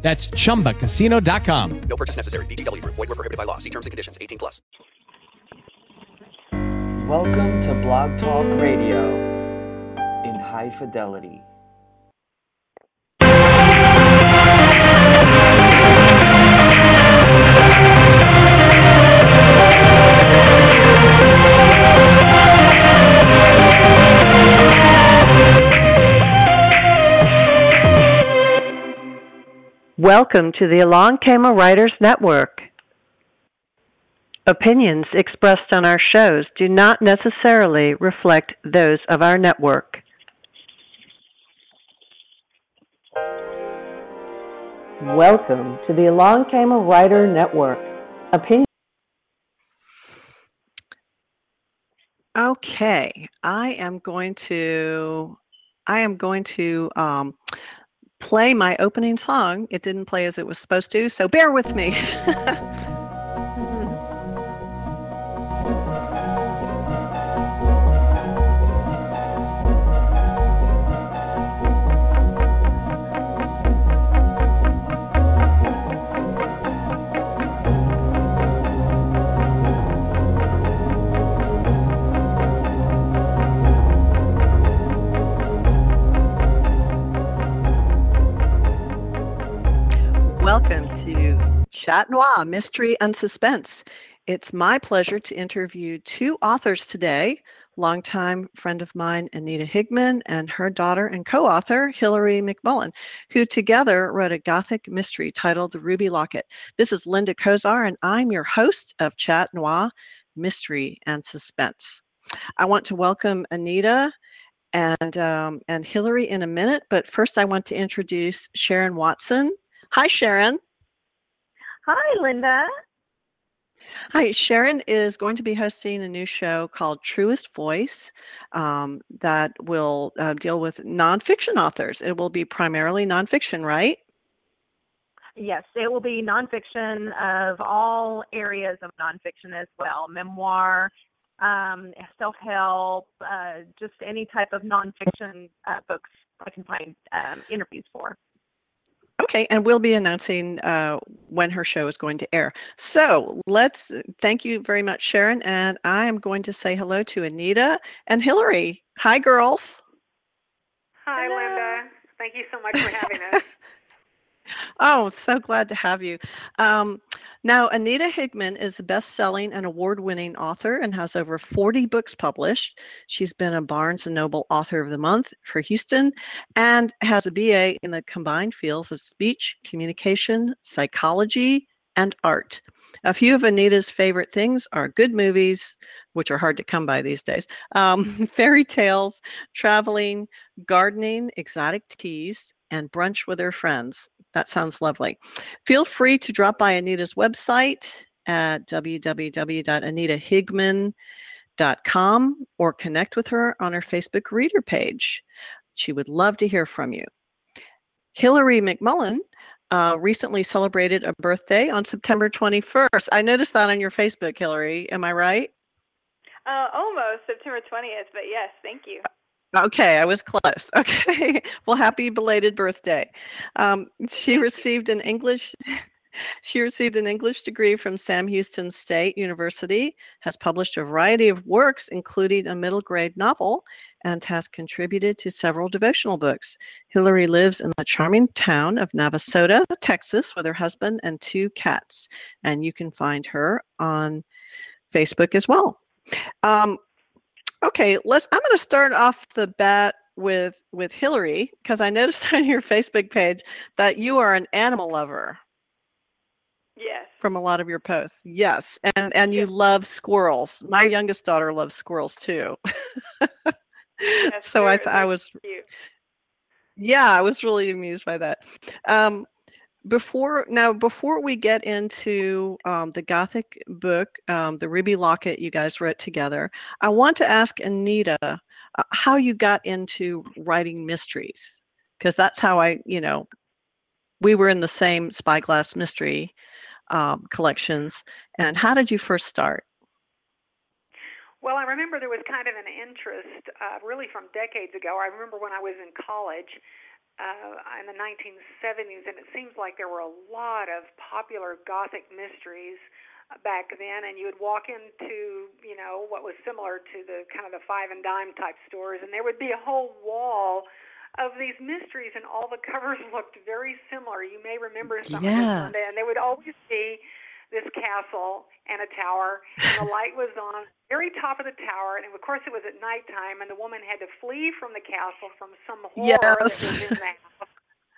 That's chumbacasino.com. No purchase necessary. VGW Group. Void were prohibited by law. See terms and conditions. 18 plus. Welcome to Blog Talk Radio in high fidelity. Welcome to the Along Came a Writers Network. Opinions expressed on our shows do not necessarily reflect those of our network. Welcome to the Along Came a Writer Network. Opinions. Okay, I am going to I am going to um, play my opening song. It didn't play as it was supposed to, so bear with me. Chat Noir Mystery and Suspense. It's my pleasure to interview two authors today longtime friend of mine, Anita Higman, and her daughter and co author, Hilary McMullen, who together wrote a Gothic mystery titled The Ruby Locket. This is Linda Kozar, and I'm your host of Chat Noir Mystery and Suspense. I want to welcome Anita and um, and Hilary in a minute, but first I want to introduce Sharon Watson. Hi, Sharon. Hi, Linda. Hi, Sharon is going to be hosting a new show called Truest Voice um, that will uh, deal with nonfiction authors. It will be primarily nonfiction, right? Yes, it will be nonfiction of all areas of nonfiction as well memoir, um, self help, uh, just any type of nonfiction uh, books I can find um, interviews for. Okay, and we'll be announcing uh, when her show is going to air. So let's thank you very much, Sharon. And I am going to say hello to Anita and Hillary. Hi, girls. Hi, Hello. Linda. Thank you so much for having us. Oh, so glad to have you. Um, now, Anita Higman is a best selling and award winning author and has over 40 books published. She's been a Barnes and Noble Author of the Month for Houston and has a BA in the combined fields of speech, communication, psychology, and art. A few of Anita's favorite things are good movies, which are hard to come by these days, um, fairy tales, traveling, gardening, exotic teas, and brunch with her friends. That sounds lovely. Feel free to drop by Anita's website at www.anitahigman.com or connect with her on her Facebook reader page. She would love to hear from you. Hillary McMullen uh, recently celebrated a birthday on September 21st. I noticed that on your Facebook, Hillary. Am I right? Uh, almost September 20th, but yes, thank you. Okay, I was close. Okay, well, happy belated birthday. Um, she received an English. She received an English degree from Sam Houston State University, has published a variety of works, including a middle grade novel, and has contributed to several devotional books. Hilary lives in the charming town of Navasota, Texas, with her husband and two cats, and you can find her on Facebook as well. Um, okay, let's. I'm going to start off the bat with with Hillary because I noticed on your Facebook page that you are an animal lover Yes. from a lot of your posts. Yes, and and you Yes. love squirrels. My youngest daughter loves squirrels too. yes so I th- I was cute. yeah, I was really amused by that. Um, before now, before we get into um, the Gothic book, um, the Ruby Locket you guys wrote together, I want to ask Anita uh, how you got into writing mysteries, because that's how I, you know, we were in the same Spyglass mystery um, collections. And how did you first start? Well, I remember there was kind of an interest, uh, really from decades ago. I remember when I was in college uh, in the 1970s, and it seems like there were a lot of popular Gothic mysteries back then. And you would walk into, you know, what was similar to the kind of the five and dime type stores, and there would be a whole wall of these mysteries, and all the covers looked very similar. You may remember some yes. of this one day, and they would always be this castle and a tower, and the light was on very top of the tower, and of course it was at nighttime, and the woman had to flee from the castle from some horror yes. that was in the house.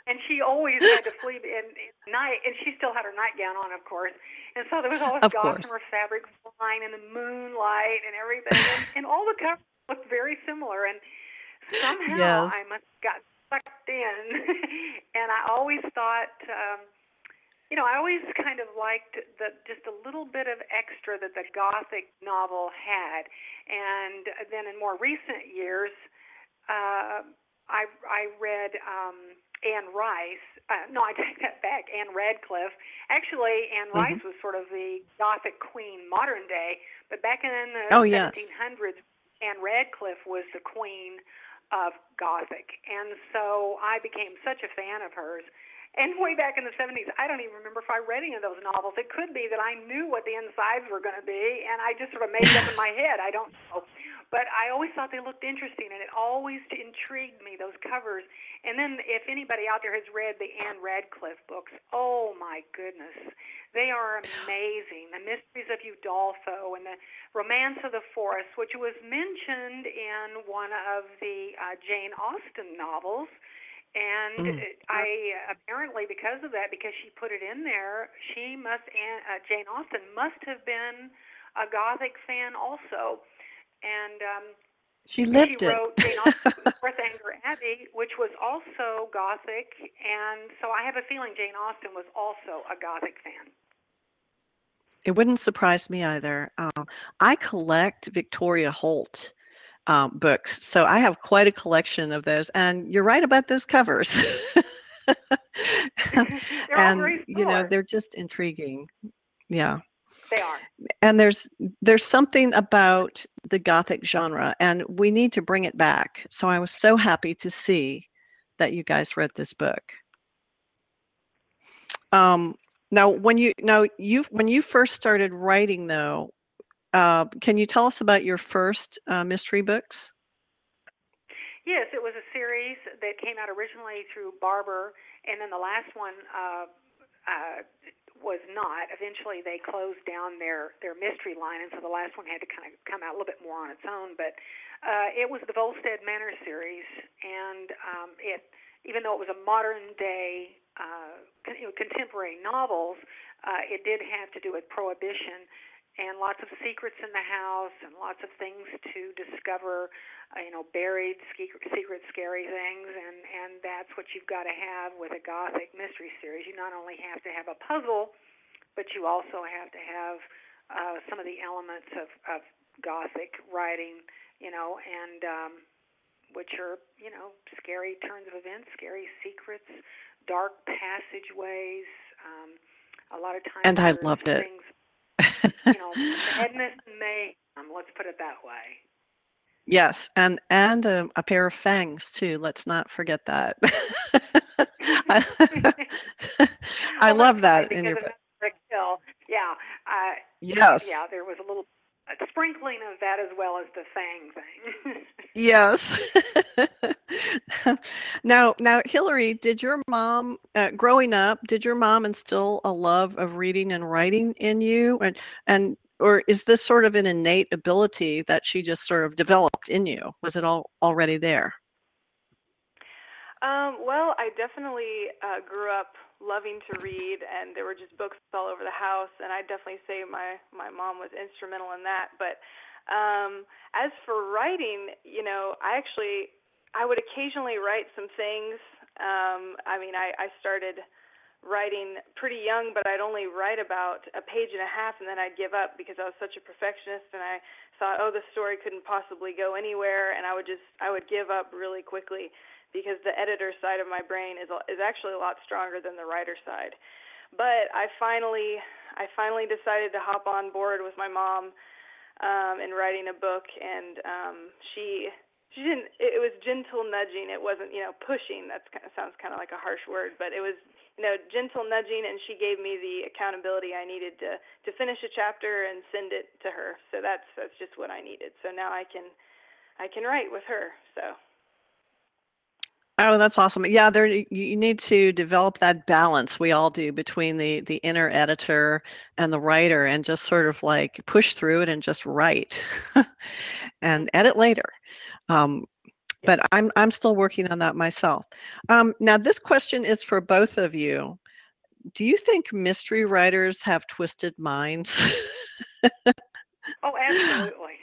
And she always had to flee in, in night, and she still had her nightgown on, of course. And so there was all this of gossamer course. fabric flying in the moonlight and everything, and, and all the covers looked very similar. And somehow yes. I must have got sucked in, and I always thought. Um, you know, I always kind of liked the just a little bit of extra that the Gothic novel had, and then in more recent years, uh, I I read um, Anne Rice. Uh, no, I take that back. Ann Radcliffe. Actually, Anne Mhm. Rice was sort of the Gothic queen modern day, but back in the Oh, yes. Ann Radcliffe was the queen of Gothic, and so I became such a fan of hers. And way back in the 70s, I don't even remember if I read any of those novels. It could be that I knew what the insides were going to be, and I just sort of made it up in my head. I don't know. But I always thought they looked interesting, and it always intrigued me, those covers. And then if anybody out there has read the Ann Radcliffe books, oh my goodness. They are amazing. The Mysteries of Udolpho and the Romance of the Forest, which was mentioned in one of the uh, Jane Austen novels. And Mm. I apparently because of that, because she put it in there, she must uh, Jane Austen must have been a Gothic fan also. And um, She lived she it. wrote Jane Austen's Northanger Abbey, which was also Gothic, and so I have a feeling Jane Austen was also a Gothic fan. It wouldn't surprise me either. Um, I collect Victoria Holt um, books, so I have quite a collection of those. And you're right about those covers. And you know they're just intriguing. Yeah. They are. and there's there's something about the gothic genre and we need to bring it back so i was so happy to see that you guys wrote this book um now when you now you when you first started writing though uh, can you tell us about your first uh, mystery books Yes, it was a series that came out originally through Barbour, and then the last one uh, uh, was not. Eventually, they closed down their their mystery line, and so the last one had to kind of come out a little bit more on its own. But uh, it was the Volstead Manor series, and um, it even though it was a modern day uh, con- contemporary novels, uh, it did have to do with prohibition and lots of secrets in the house and lots of things to discover uh, you know buried secret, secret scary things and and that's what you've got to have with a gothic mystery series you not only have to have a puzzle but you also have to have uh, some of the elements of of gothic writing you know and um which are you know scary turns of events scary secrets dark passageways um a lot of times And I loved it. things you know, and mayhem. Let's put it that way. yes and and a, a pair of fangs too let's not forget that I, I Well, love that in your Hill. Yeah. Uh, yes Yeah, there was a little a sprinkling of that as well as the fang thing. Yes. now, now, Hillary, did your mom, uh, growing up, did your mom instill a love of reading and writing in you, and and or is this sort of an innate ability that she just sort of developed in you? Was it all already there? Um, well, I definitely uh, grew up loving to read, and there were just books all over the house, and I definitely say my my mom was instrumental in that. But um, as for writing, you know, I actually I would occasionally write some things. Um, I mean, I, I started writing pretty young, but I'd only write about a page and a half and then I'd give up because I was such a perfectionist and I thought, oh, the story couldn't possibly go anywhere, and I would just I would give up really quickly because the editor side of my brain is is actually a lot stronger than the writer side. But I finally I finally decided to hop on board with my mom um, in writing a book, and um, she she didn't. It was gentle nudging. It wasn't you know pushing. That kind of sounds kind of like a harsh word, but it was you know, gentle nudging, and she gave me the accountability I needed to to finish a chapter and send it to her. So that's that's just what I needed. So now I can I can write with her. So. Oh, that's awesome. Yeah, there you need to develop that balance. We all do between the the inner editor and the writer and just sort of like push through it and just write and edit later. Um, but I'm I'm still working on that myself. Um, now, this question is for both of you. Do you think mystery writers have twisted minds? oh, absolutely.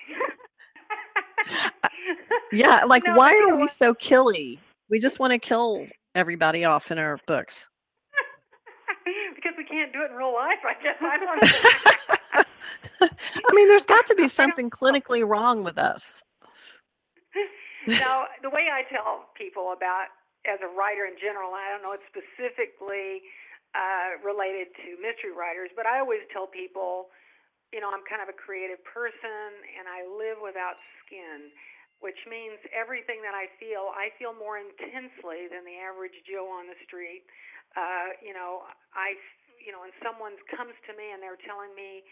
yeah, like no, why are we so killy? We just want to kill everybody off in our books. because we can't do it in real life. I guess I don't. I mean, there's got to be something clinically wrong with us now, the way I tell people about as a writer in general, I don't know it's specifically uh, related to mystery writers, but I always tell people, you know, I'm kind of a creative person and I live without skin, which means everything that I feel, I feel more intensely than the average Joe on the street. Uh, you know, I, you know, when someone comes to me and they're telling me,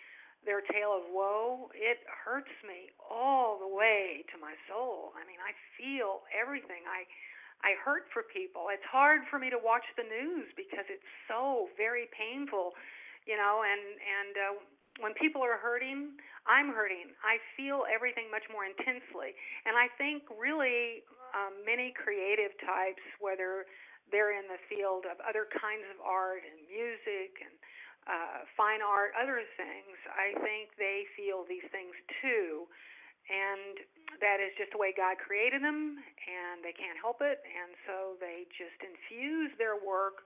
their tale of woe, it hurts me all the way to my soul. I mean, I feel everything. I I hurt for people. It's hard for me to watch the news because it's so very painful, you know, and and uh, when people are hurting, I'm hurting. I feel everything much more intensely. And I think really um, many creative types, whether they're in the field of other kinds of art and music and uh, fine art, other things, I think they feel these things too. And that is just the way God created them, and they can't help it. And so they just infuse their work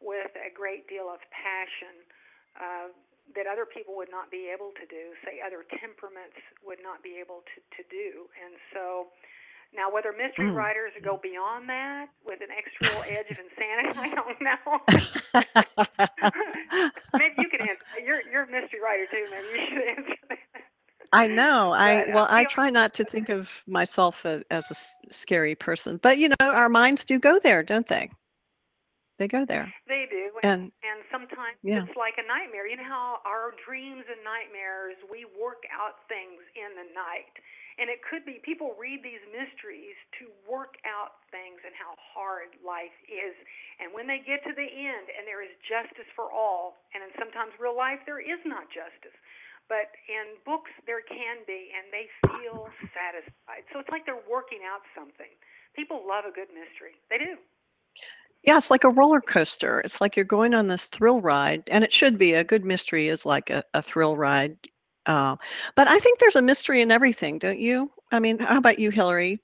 with a great deal of passion uh, that other people would not be able to do, say, other temperaments would not be able to, to do. And so now, whether mystery mm. writers go beyond that with an extra edge of insanity, I don't know. maybe you can answer. You're you're a mystery writer too. Maybe you should answer that. I know. I uh, well, I try not to think of myself as, as a scary person, but you know, our minds do go there, don't they? They go there. They do, and and sometimes yeah. it's like a nightmare. You know how our dreams and nightmares, we work out things in the night and it could be people read these mysteries to work out things and how hard life is. And when they get to the end and there is justice for all, and in sometimes real life there is not justice, but in books there can be, and they feel satisfied. So it's like they're working out something. People love a good mystery. They do. Yeah, it's like a roller coaster. It's like you're going on this thrill ride, and it should be. A good mystery is like a, a thrill ride. Uh, but I think there's a mystery in everything, don't you? I mean, how about you, Hillary?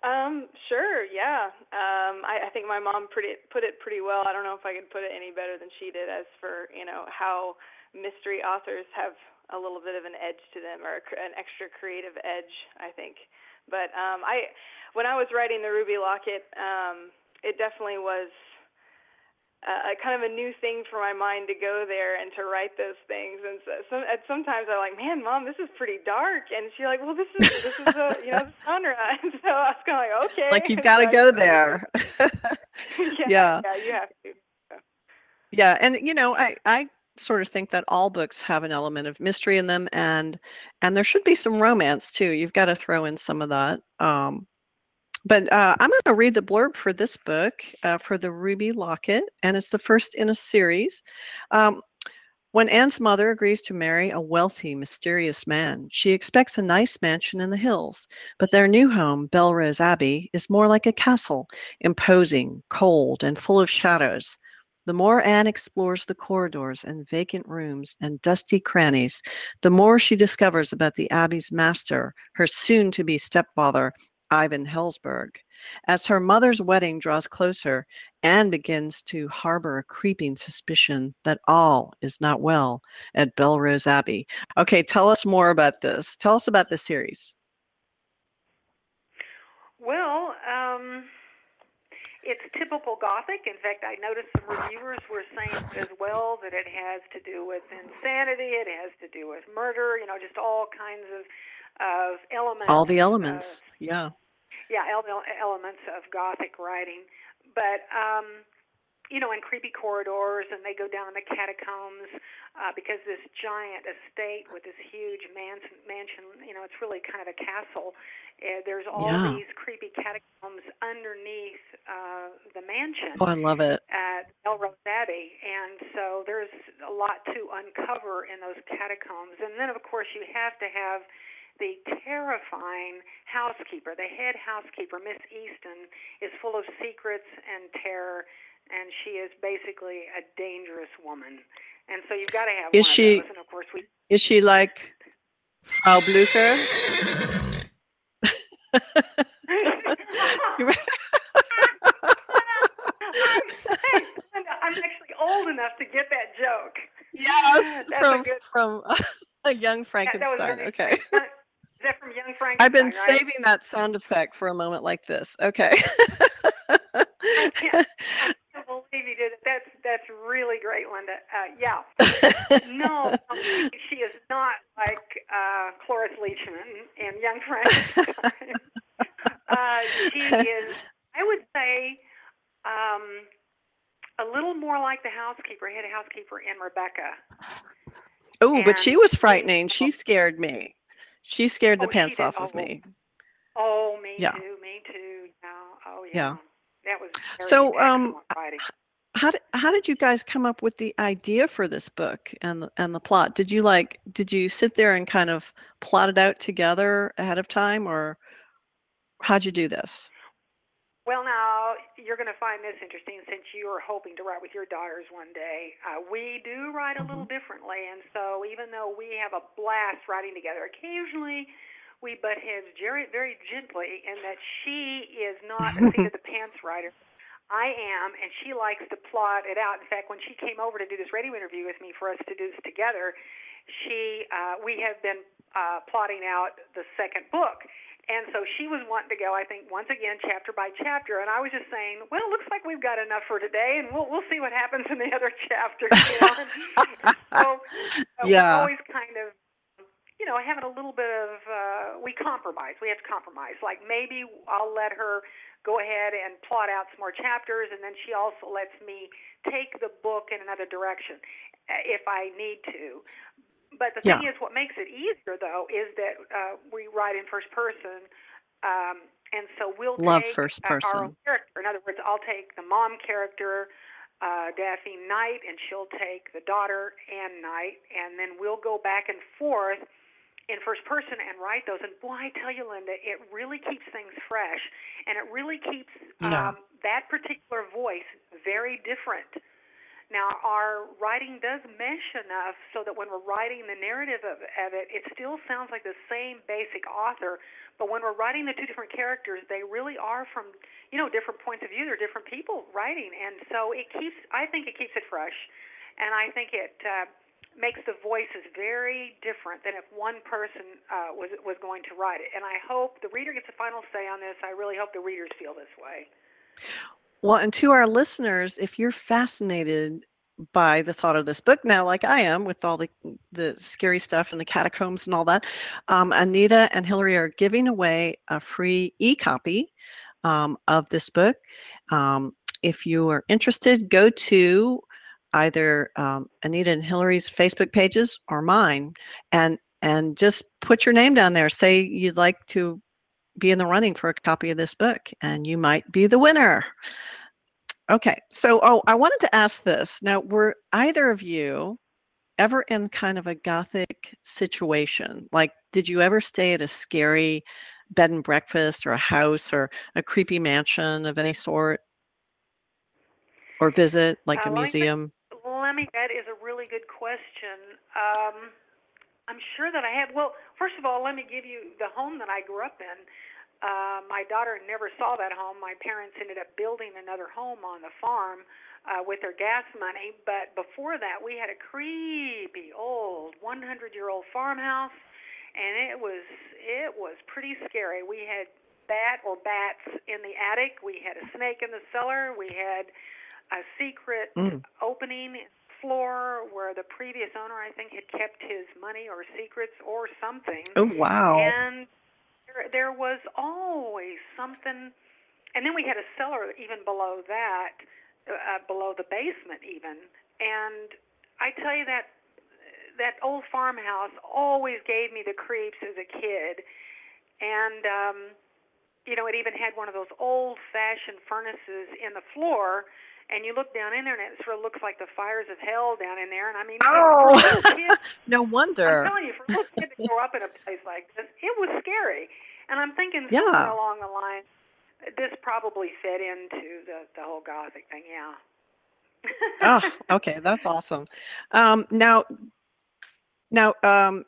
Um, sure, yeah. Um, I, I think my mom pretty put it pretty well. I don't know if I could put it any better than she did. As for you know how mystery authors have a little bit of an edge to them, or an extra creative edge, I think. But um, I, when I was writing the Ruby Locket, um, it definitely was uh, kind of a new thing for my mind to go there and to write those things. And so, at sometimes I'm like, man, mom, this is pretty dark. And she's like, well, this is this is a you know genre. And so I was kind of like, okay. Like you've got to go there. yeah, yeah, yeah, you have to. So. Yeah, and you know, I I sort of think that all books have an element of mystery in them, and and there should be some romance too. You've got to throw in some of that. Um, but uh, I'm going to read the blurb for this book uh, for the Ruby Locket, and it's the first in a series. Um, when Anne's mother agrees to marry a wealthy, mysterious man, she expects a nice mansion in the hills, but their new home, Belrose Abbey, is more like a castle, imposing, cold, and full of shadows. The more Anne explores the corridors and vacant rooms and dusty crannies, the more she discovers about the Abbey's master, her soon to be stepfather, Ivan Helsberg. as her mother's wedding draws closer, Anne begins to harbor a creeping suspicion that all is not well at Belrose Abbey. Okay, tell us more about this. Tell us about this series. Well, um, it's typical Gothic. In fact, I noticed some reviewers were saying as well that it has to do with insanity, it has to do with murder, you know, just all kinds of of elements. All the elements, uh, yeah. Yeah, elements of Gothic writing. But um, you know, in creepy corridors, and they go down in the catacombs uh, because this giant estate with this huge mansion, mansion, you know, it's really kind of a castle. Uh, there's all Yeah. these creepy catacombs underneath uh, the mansion Oh, I love it. at Belrose Abbey, and so there's a lot to uncover in those catacombs. And then, of course, you have to have the terrifying housekeeper, the head housekeeper, Miss Easton, is full of secrets and terror, and she is basically a dangerous woman. And so you've got to have Is one she- of those. And of course, we Is she like Frau re- I'm, actually old enough to get that joke. a from good- from a young Yeah, Frankenstein. very- Okay. Is that from Young Frankenstein? I've been right? saving that sound effect for a moment like this. Okay. I can't, I can't believe you did it. That's that's really great, Linda. Uh, yeah. No, um, she is not like uh, Cloris Leachman in Young Frankenstein. uh, she is, I would say, um, a little more like the housekeeper, head housekeeper in Rebecca. oh, but she was frightening. She scared me. She scared the Oh, she pants did. off of Oh, me. Oh, me Yeah. too, me too. Yeah. Oh, yeah. Yeah. That was very So, um, excellent writing. How did, how did you guys come up with the idea for this book and the, and the plot? Did you like did you sit there and kind of plot it out together ahead of time or how'd you do this? Well, now you're going to find this interesting since you are hoping to write with your daughters one day. Uh, we do write a little differently, and so even though we have a blast writing together, occasionally we butt heads very, very gently in that she is not a seat of the pants writer. I am, and she likes to plot it out. In fact, when she came over to do this radio interview with me for us to do this together, she uh, we have been uh, plotting out the second book. And so she was wanting to go, I think, once again, chapter by chapter. And I was just saying, well, it looks like we've got enough for today, and we'll we'll see what happens in the other chapters. You know? so uh, Yeah. we're always kind of, you know, having a little bit of, uh, we compromise. We have to compromise. Like maybe I'll let her go ahead and plot out some more chapters, and then she also lets me take the book in another direction uh, if I need to. But the thing is, what makes it easier though is that uh, we write in first person, um, and so we'll Love take first uh, our person. own character. In other words, I'll take the mom character, uh, Daphne Knight, and she'll take the daughter Anne Knight, and then we'll go back and forth in first person and write those. And boy, I tell you, Linda, it really keeps things fresh, and it really keeps um, that particular voice very different. Now, our writing does mesh enough so that when we're writing the narrative of, of it, it still sounds like the same basic author. But when we're writing the two different characters, they really are from, you know, different points of view. They're different people writing, and so it keeps. I think it keeps it fresh, and I think it uh, makes the voices very different than if one person uh, was was going to write it. And I hope the reader gets a final say on this. I really hope the readers feel this way. Well, and to our listeners, if you're fascinated by the thought of this book now, like I am, with all the the scary stuff and the catacombs and all that, um, Anita and Hillary are giving away a free e-copy um, of this book. Um, if you are interested, go to either um, Anita and Hillary's Facebook pages or mine, and and just put your name down there. Say you'd like to be in the running for a copy of this book, and you might be the winner. Okay, so oh, I wanted to ask this. Now, were either of you ever in kind of a gothic situation? Like, did you ever stay at a scary bed and breakfast or a house or a creepy mansion of any sort? Or visit like Uh, a let me museum? Let me. That is a really good question. Um, I'm sure that I have. Well, first of all, let me give you the home that I grew up in. uh, my daughter never saw that home. My parents ended up building another home on the farm uh, with their gas money. But before that, we had a creepy old 100-year-old farmhouse, and it was it was pretty scary. We had bat or bats in the attic. We had a snake in the cellar. We had a secret Mm. opening floor where the previous owner, I think, had kept his money or secrets or something. Oh wow. And there, there was always something. And then we had a cellar even below that, uh, below the basement even. And I tell you that that old farmhouse always gave me the creeps as a kid. And um, you know, it even had one of those old-fashioned furnaces in the floor. And you look down in there, and it sort of looks like the fires of hell down in there. And I mean, Oh. for a little kid, no I'm wonder. telling you, for a little kid to grow up in a place like this, it was scary. And I'm thinking Yeah. somewhere along the line, this probably fit into the the whole gothic thing. Yeah. oh, okay, that's awesome. Um, now, now, um,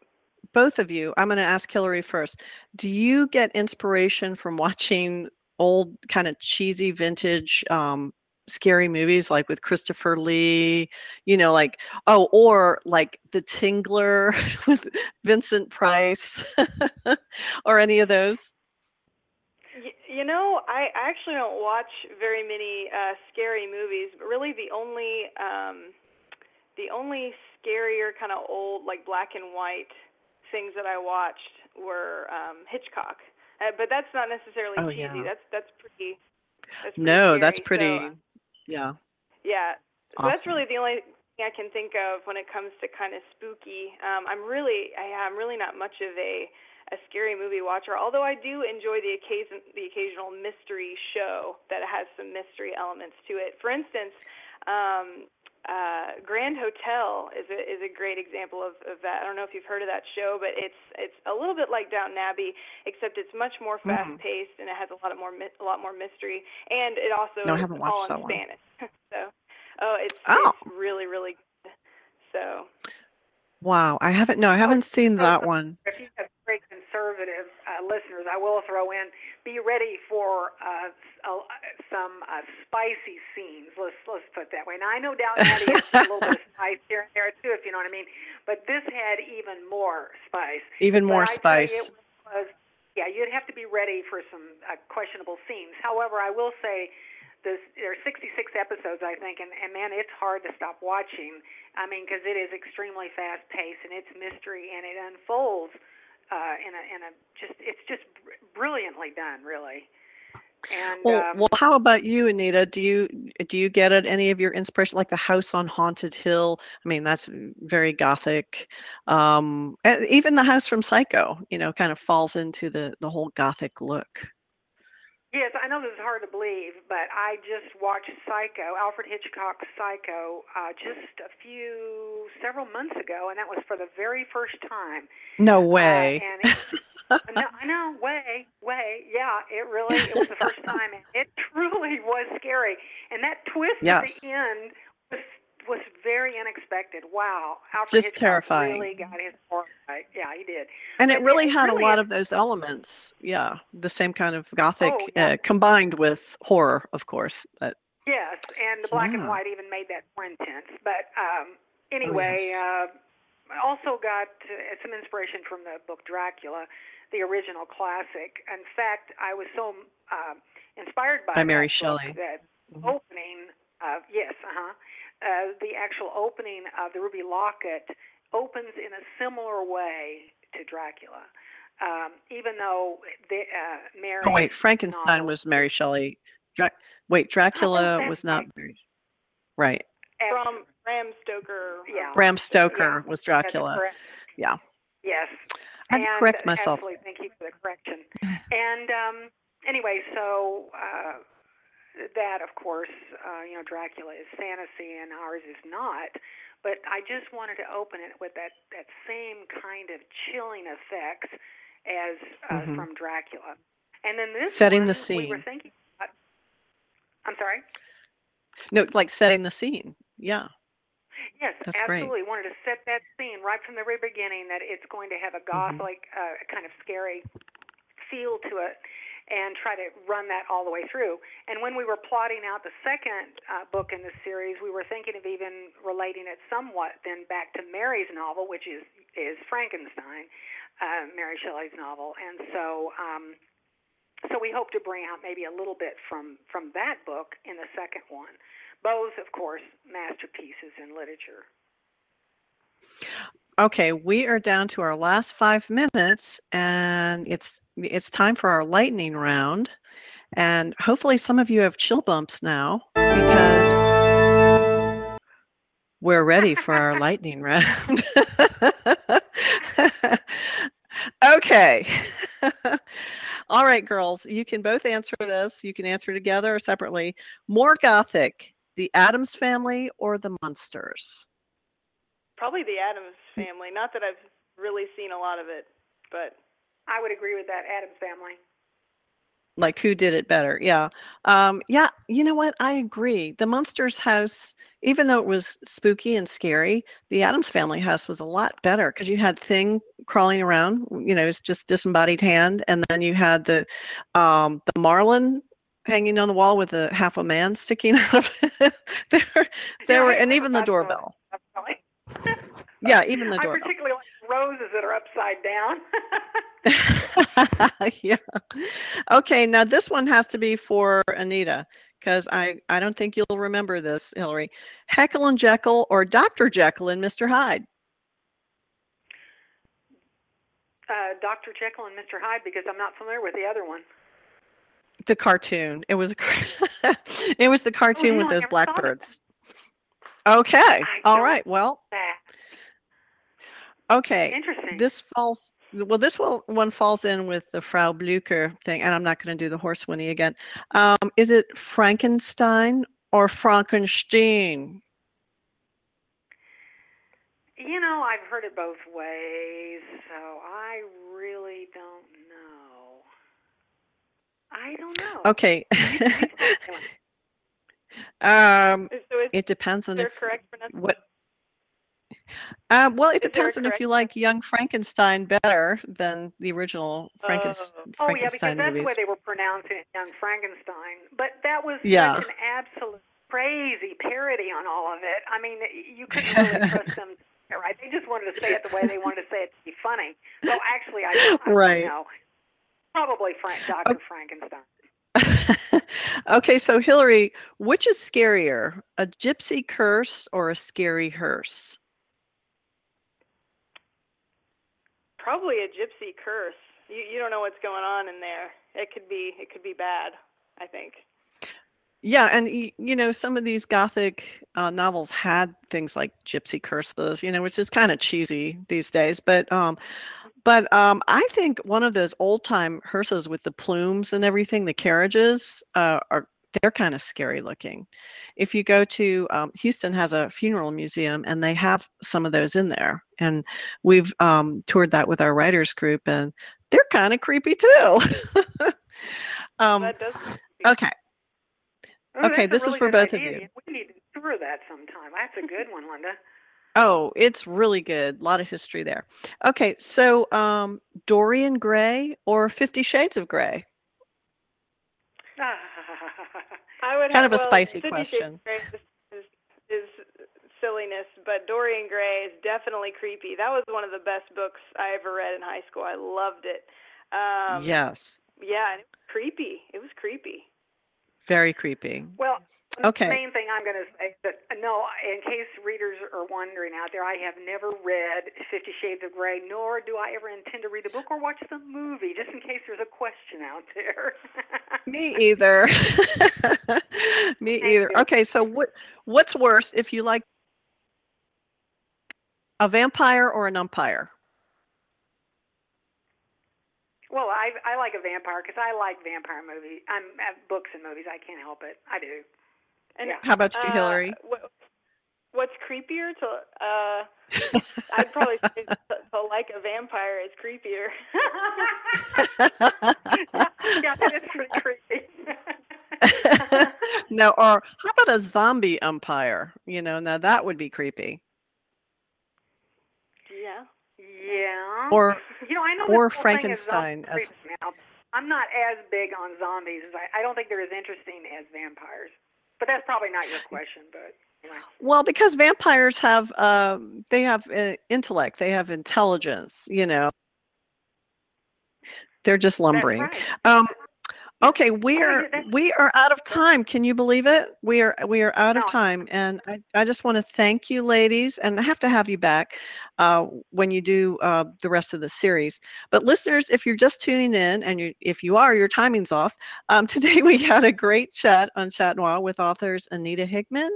both of you, I'm going to ask Hillary first. Do you get inspiration from watching old, kind of cheesy, vintage, um, scary movies like with Christopher Lee? You know, like oh, or like The Tingler with Vincent Price, or any of those? You know, I actually don't watch very many uh, scary movies, but really the only um, the only scarier kind of old like black and white things that I watched were um, Hitchcock. Uh, but that's not necessarily Oh, cheesy. yeah. That's that's pretty. That's pretty No, that's pretty. So, uh, yeah. yeah, so that's really the only thing I can think of when it comes to kind of spooky. Um, I'm really, I, I'm really not much of a a scary movie watcher. Although I do enjoy the occasion, the occasional mystery show that has some mystery elements to it. For instance, um, uh, Grand Hotel is a is a great example of, of that. I don't know if you've heard of that show, but it's it's a little bit like Downton Abbey, except it's much more Mhm. fast paced and it has a lot of more my- a lot more mystery, and it also No, I haven't all watched in that one. Spanish. so, oh, it's Oh. it's really really good. So. Wow, I haven't. No, I haven't seen that one. If you have very conservative uh, listeners, I will throw in: be ready for uh, uh, some uh, spicy scenes. Let's let's put it that way. Now I know Downton Abbey has a little bit of spice here and there too, if you know what I mean. But this had even more spice. Even more but I tell you, spice. was, yeah, you'd have to be ready for some uh, questionable scenes. However, I will say this, there are 66 episodes, I think, and, and man, it's hard to stop watching. I mean, because it is extremely fast paced and it's mystery and it unfolds uh, in a in a just it's just br- brilliantly done, really. And Well, um, well, how about you, Anita? Do you do you get at any of your inspiration, like the house on Haunted Hill? I mean, that's very gothic. Um, even the house from Psycho, you know, kind of falls into the the whole gothic look. Yes, I know this is hard to believe, but I just watched Psycho, Alfred Hitchcock's Psycho, uh, just a few, several months ago, and that was for the very first time. No Uh, way. and it, no, I know, way, way, yeah, it really, it was the first time, and it truly was scary. And that twist Yes. at the end was was very unexpected. Wow, Alfred Just Hitchcock terrifying. really got his right. Yeah, he did. And it really it had a lot is- of those elements. Yeah, the same kind of gothic Oh, yeah. uh, combined with horror, of course. But Yes, and the black and white even made that more intense. But um, anyway, Oh, yes. uh, also got uh, some inspiration from the book Dracula, the original classic. In fact, I was so uh, inspired by, By Mary that Shelley. book that Mhm. opening of yes, uh-huh, uh, the actual opening of the Ruby Locket opens in a similar way to Dracula. Um, even though the, uh, Mary. oh wait, Frankenstein novel- was Mary Shelley. Dra- wait, Dracula was not right. Mary. Right. From Bram Stoker. Yeah. Bram Stoker Yeah, was Dracula. Yeah. Yes. I had to correct myself. Absolutely. Thank you for the correction. and um, anyway, so uh, that, of course, uh, you know, Dracula is fantasy and ours is not. But I just wanted to open it with that, that same kind of chilling effects as uh, Mhm. from Dracula. And then this Setting the one, we were scene. thinking about, I'm sorry? No, like setting the scene. Yeah. Yes, That's great. absolutely. Wanted to set that scene right from the very beginning that it's going to have a Mm-hmm. gothic, uh, kind of scary feel to it. and try to run that all the way through. And when we were plotting out the second uh, book in the series, we were thinking of even relating it somewhat then back to Mary's novel, which is is Frankenstein, uh, Mary Shelley's novel. And so um, so we hope to bring out maybe a little bit from from that book in the second one. Both, of course, masterpieces in literature. Okay, we are down to our last five minutes, and it's it's time for our lightning round. And hopefully, some of you have chill bumps now because we're ready for our lightning round. okay. All right, girls, you can both answer this. You can answer together or separately. More Gothic, the Addams family or the Munsters? Probably the Addams family. Not that I've really seen a lot of it, but I would agree with that Addams family. Like who did it better? Yeah. Um, yeah, you know what? I agree. The Munsters house, even though it was spooky and scary, the Addams family house was a lot better because you had Thing crawling around, you know, it's just disembodied hand, and then you had the um the Marlin hanging on the wall with a half a man sticking out of it. there there Yeah, were and even the doorbell. Yeah, even the doorbell. I particularly like roses that are upside down. yeah. Okay, now this one has to be for Anita because I, I don't think you'll remember this, Hillary. Heckle and Jeckle or Dr. Jekyll and Mr. Hyde? uh, Dr. Jekyll and Mr. Hyde because I'm not familiar with the other one. The cartoon. It was a, it was the cartoon with those Never thought of blackbirds. Okay. All don't- Well, okay. Interesting. This falls well this one, one falls in with the Frau Blücher thing, and I'm not going to do the horse whinny again. Um, is it Frankenstein or Frankenstein? You know, I've heard it both ways, so I really don't know. I don't know. Okay. um, so it depends on if correct what. Uh, well, it Is depends on if you like Young Frankenstein better than the original Frankenstein, Oh. Oh yeah, because that's the way they were pronouncing it, Young Frankenstein. But that was Yeah. such an absolute crazy parody on all of it. I mean, you couldn't really trust them. Right? They just wanted to say it the way they wanted to say it to be funny. So actually, I don't, I Right. know. Probably Frank, Dr. Frankenstein. okay, so Hillary, which is scarier, a gypsy curse or a scary hearse? Probably a gypsy curse. You you don't know what's going on in there. It could be it could be bad. I think. Yeah, and you know, some of these gothic uh, novels had things like gypsy curses, you know, which is kind of cheesy these days. But um, but um, I think one of those old time hearses with the plumes and everything, the carriages, uh, are they're kind of scary looking. If you go to um, Houston has a funeral museum and they have some of those in there, and we've um, toured that with our writers group, and they're kind of creepy too. um, okay. Oh, Okay, this a is for both of you. We need to tour that sometime. That's a good one, Linda. Oh, it's really good. A lot of history there. Okay, so um, Dorian Gray or Fifty Shades of Grey? I would Kind have, of a well, spicy Fifty Shades question. is, is, is silliness, but Dorian Gray is definitely creepy. That was one of the best books I ever read in high school. I loved it. Um, yes, Yeah, and it was creepy. It was creepy. very creepy. Well, Okay. the main thing I'm going to say that no, in case readers are wondering out there, I have never read Fifty Shades of Grey, nor do I ever intend to read the book or watch the movie, just in case there's a question out there. Me either. Me Thank either. you. Okay, so what what's worse if you like a vampire or an umpire? well, I I like a vampire because I like vampire movies. I'm uh, books and movies. I can't help it. I do. And Yeah. How about you, uh, Hillary? what, what's creepier to? Uh, I'd probably say to, to like a vampire is creepier. yeah, that is pretty creepy. no, or how about a zombie umpire? You know, now that would be creepy. yeah. Yeah. Or you know, I know or this whole thing is all Frankenstein as- creepy now. I'm I'm not as big on zombies as I, I don't think they're as interesting as vampires. But that's probably not your question. But anyway. Well, because vampires have um, they have uh, intellect, they have intelligence. You know, they're just lumbering. right. Um, okay, we Oh, are we are out of time. Can you believe it? We are we are out of time, and I, I just want to thank you, ladies, and I have to have you back uh, when you do uh, the rest of the series. But listeners, if you're just tuning in, and you if you are, your timing's off. Um, today we had a great chat on Chat Noir with authors Anita Higman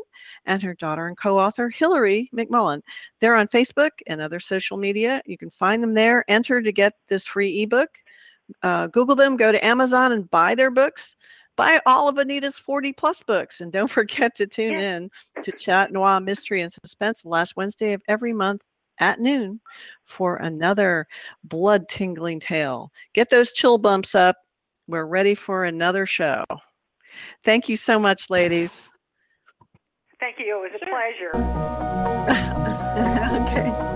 and her daughter and co-author Hillary McMullen. They're on Facebook and other social media. You can find them there. Enter to get this free ebook uh, Google them, go to Amazon and buy their books. Buy all of Anita's 40 plus books. And don't forget to tune in to Chat Noir Mystery and Suspense last Wednesday of every month at noon for another blood tingling tale. Get those chill bumps up. We're ready for another show. Thank you so much, ladies. Thank you. It was a pleasure. okay.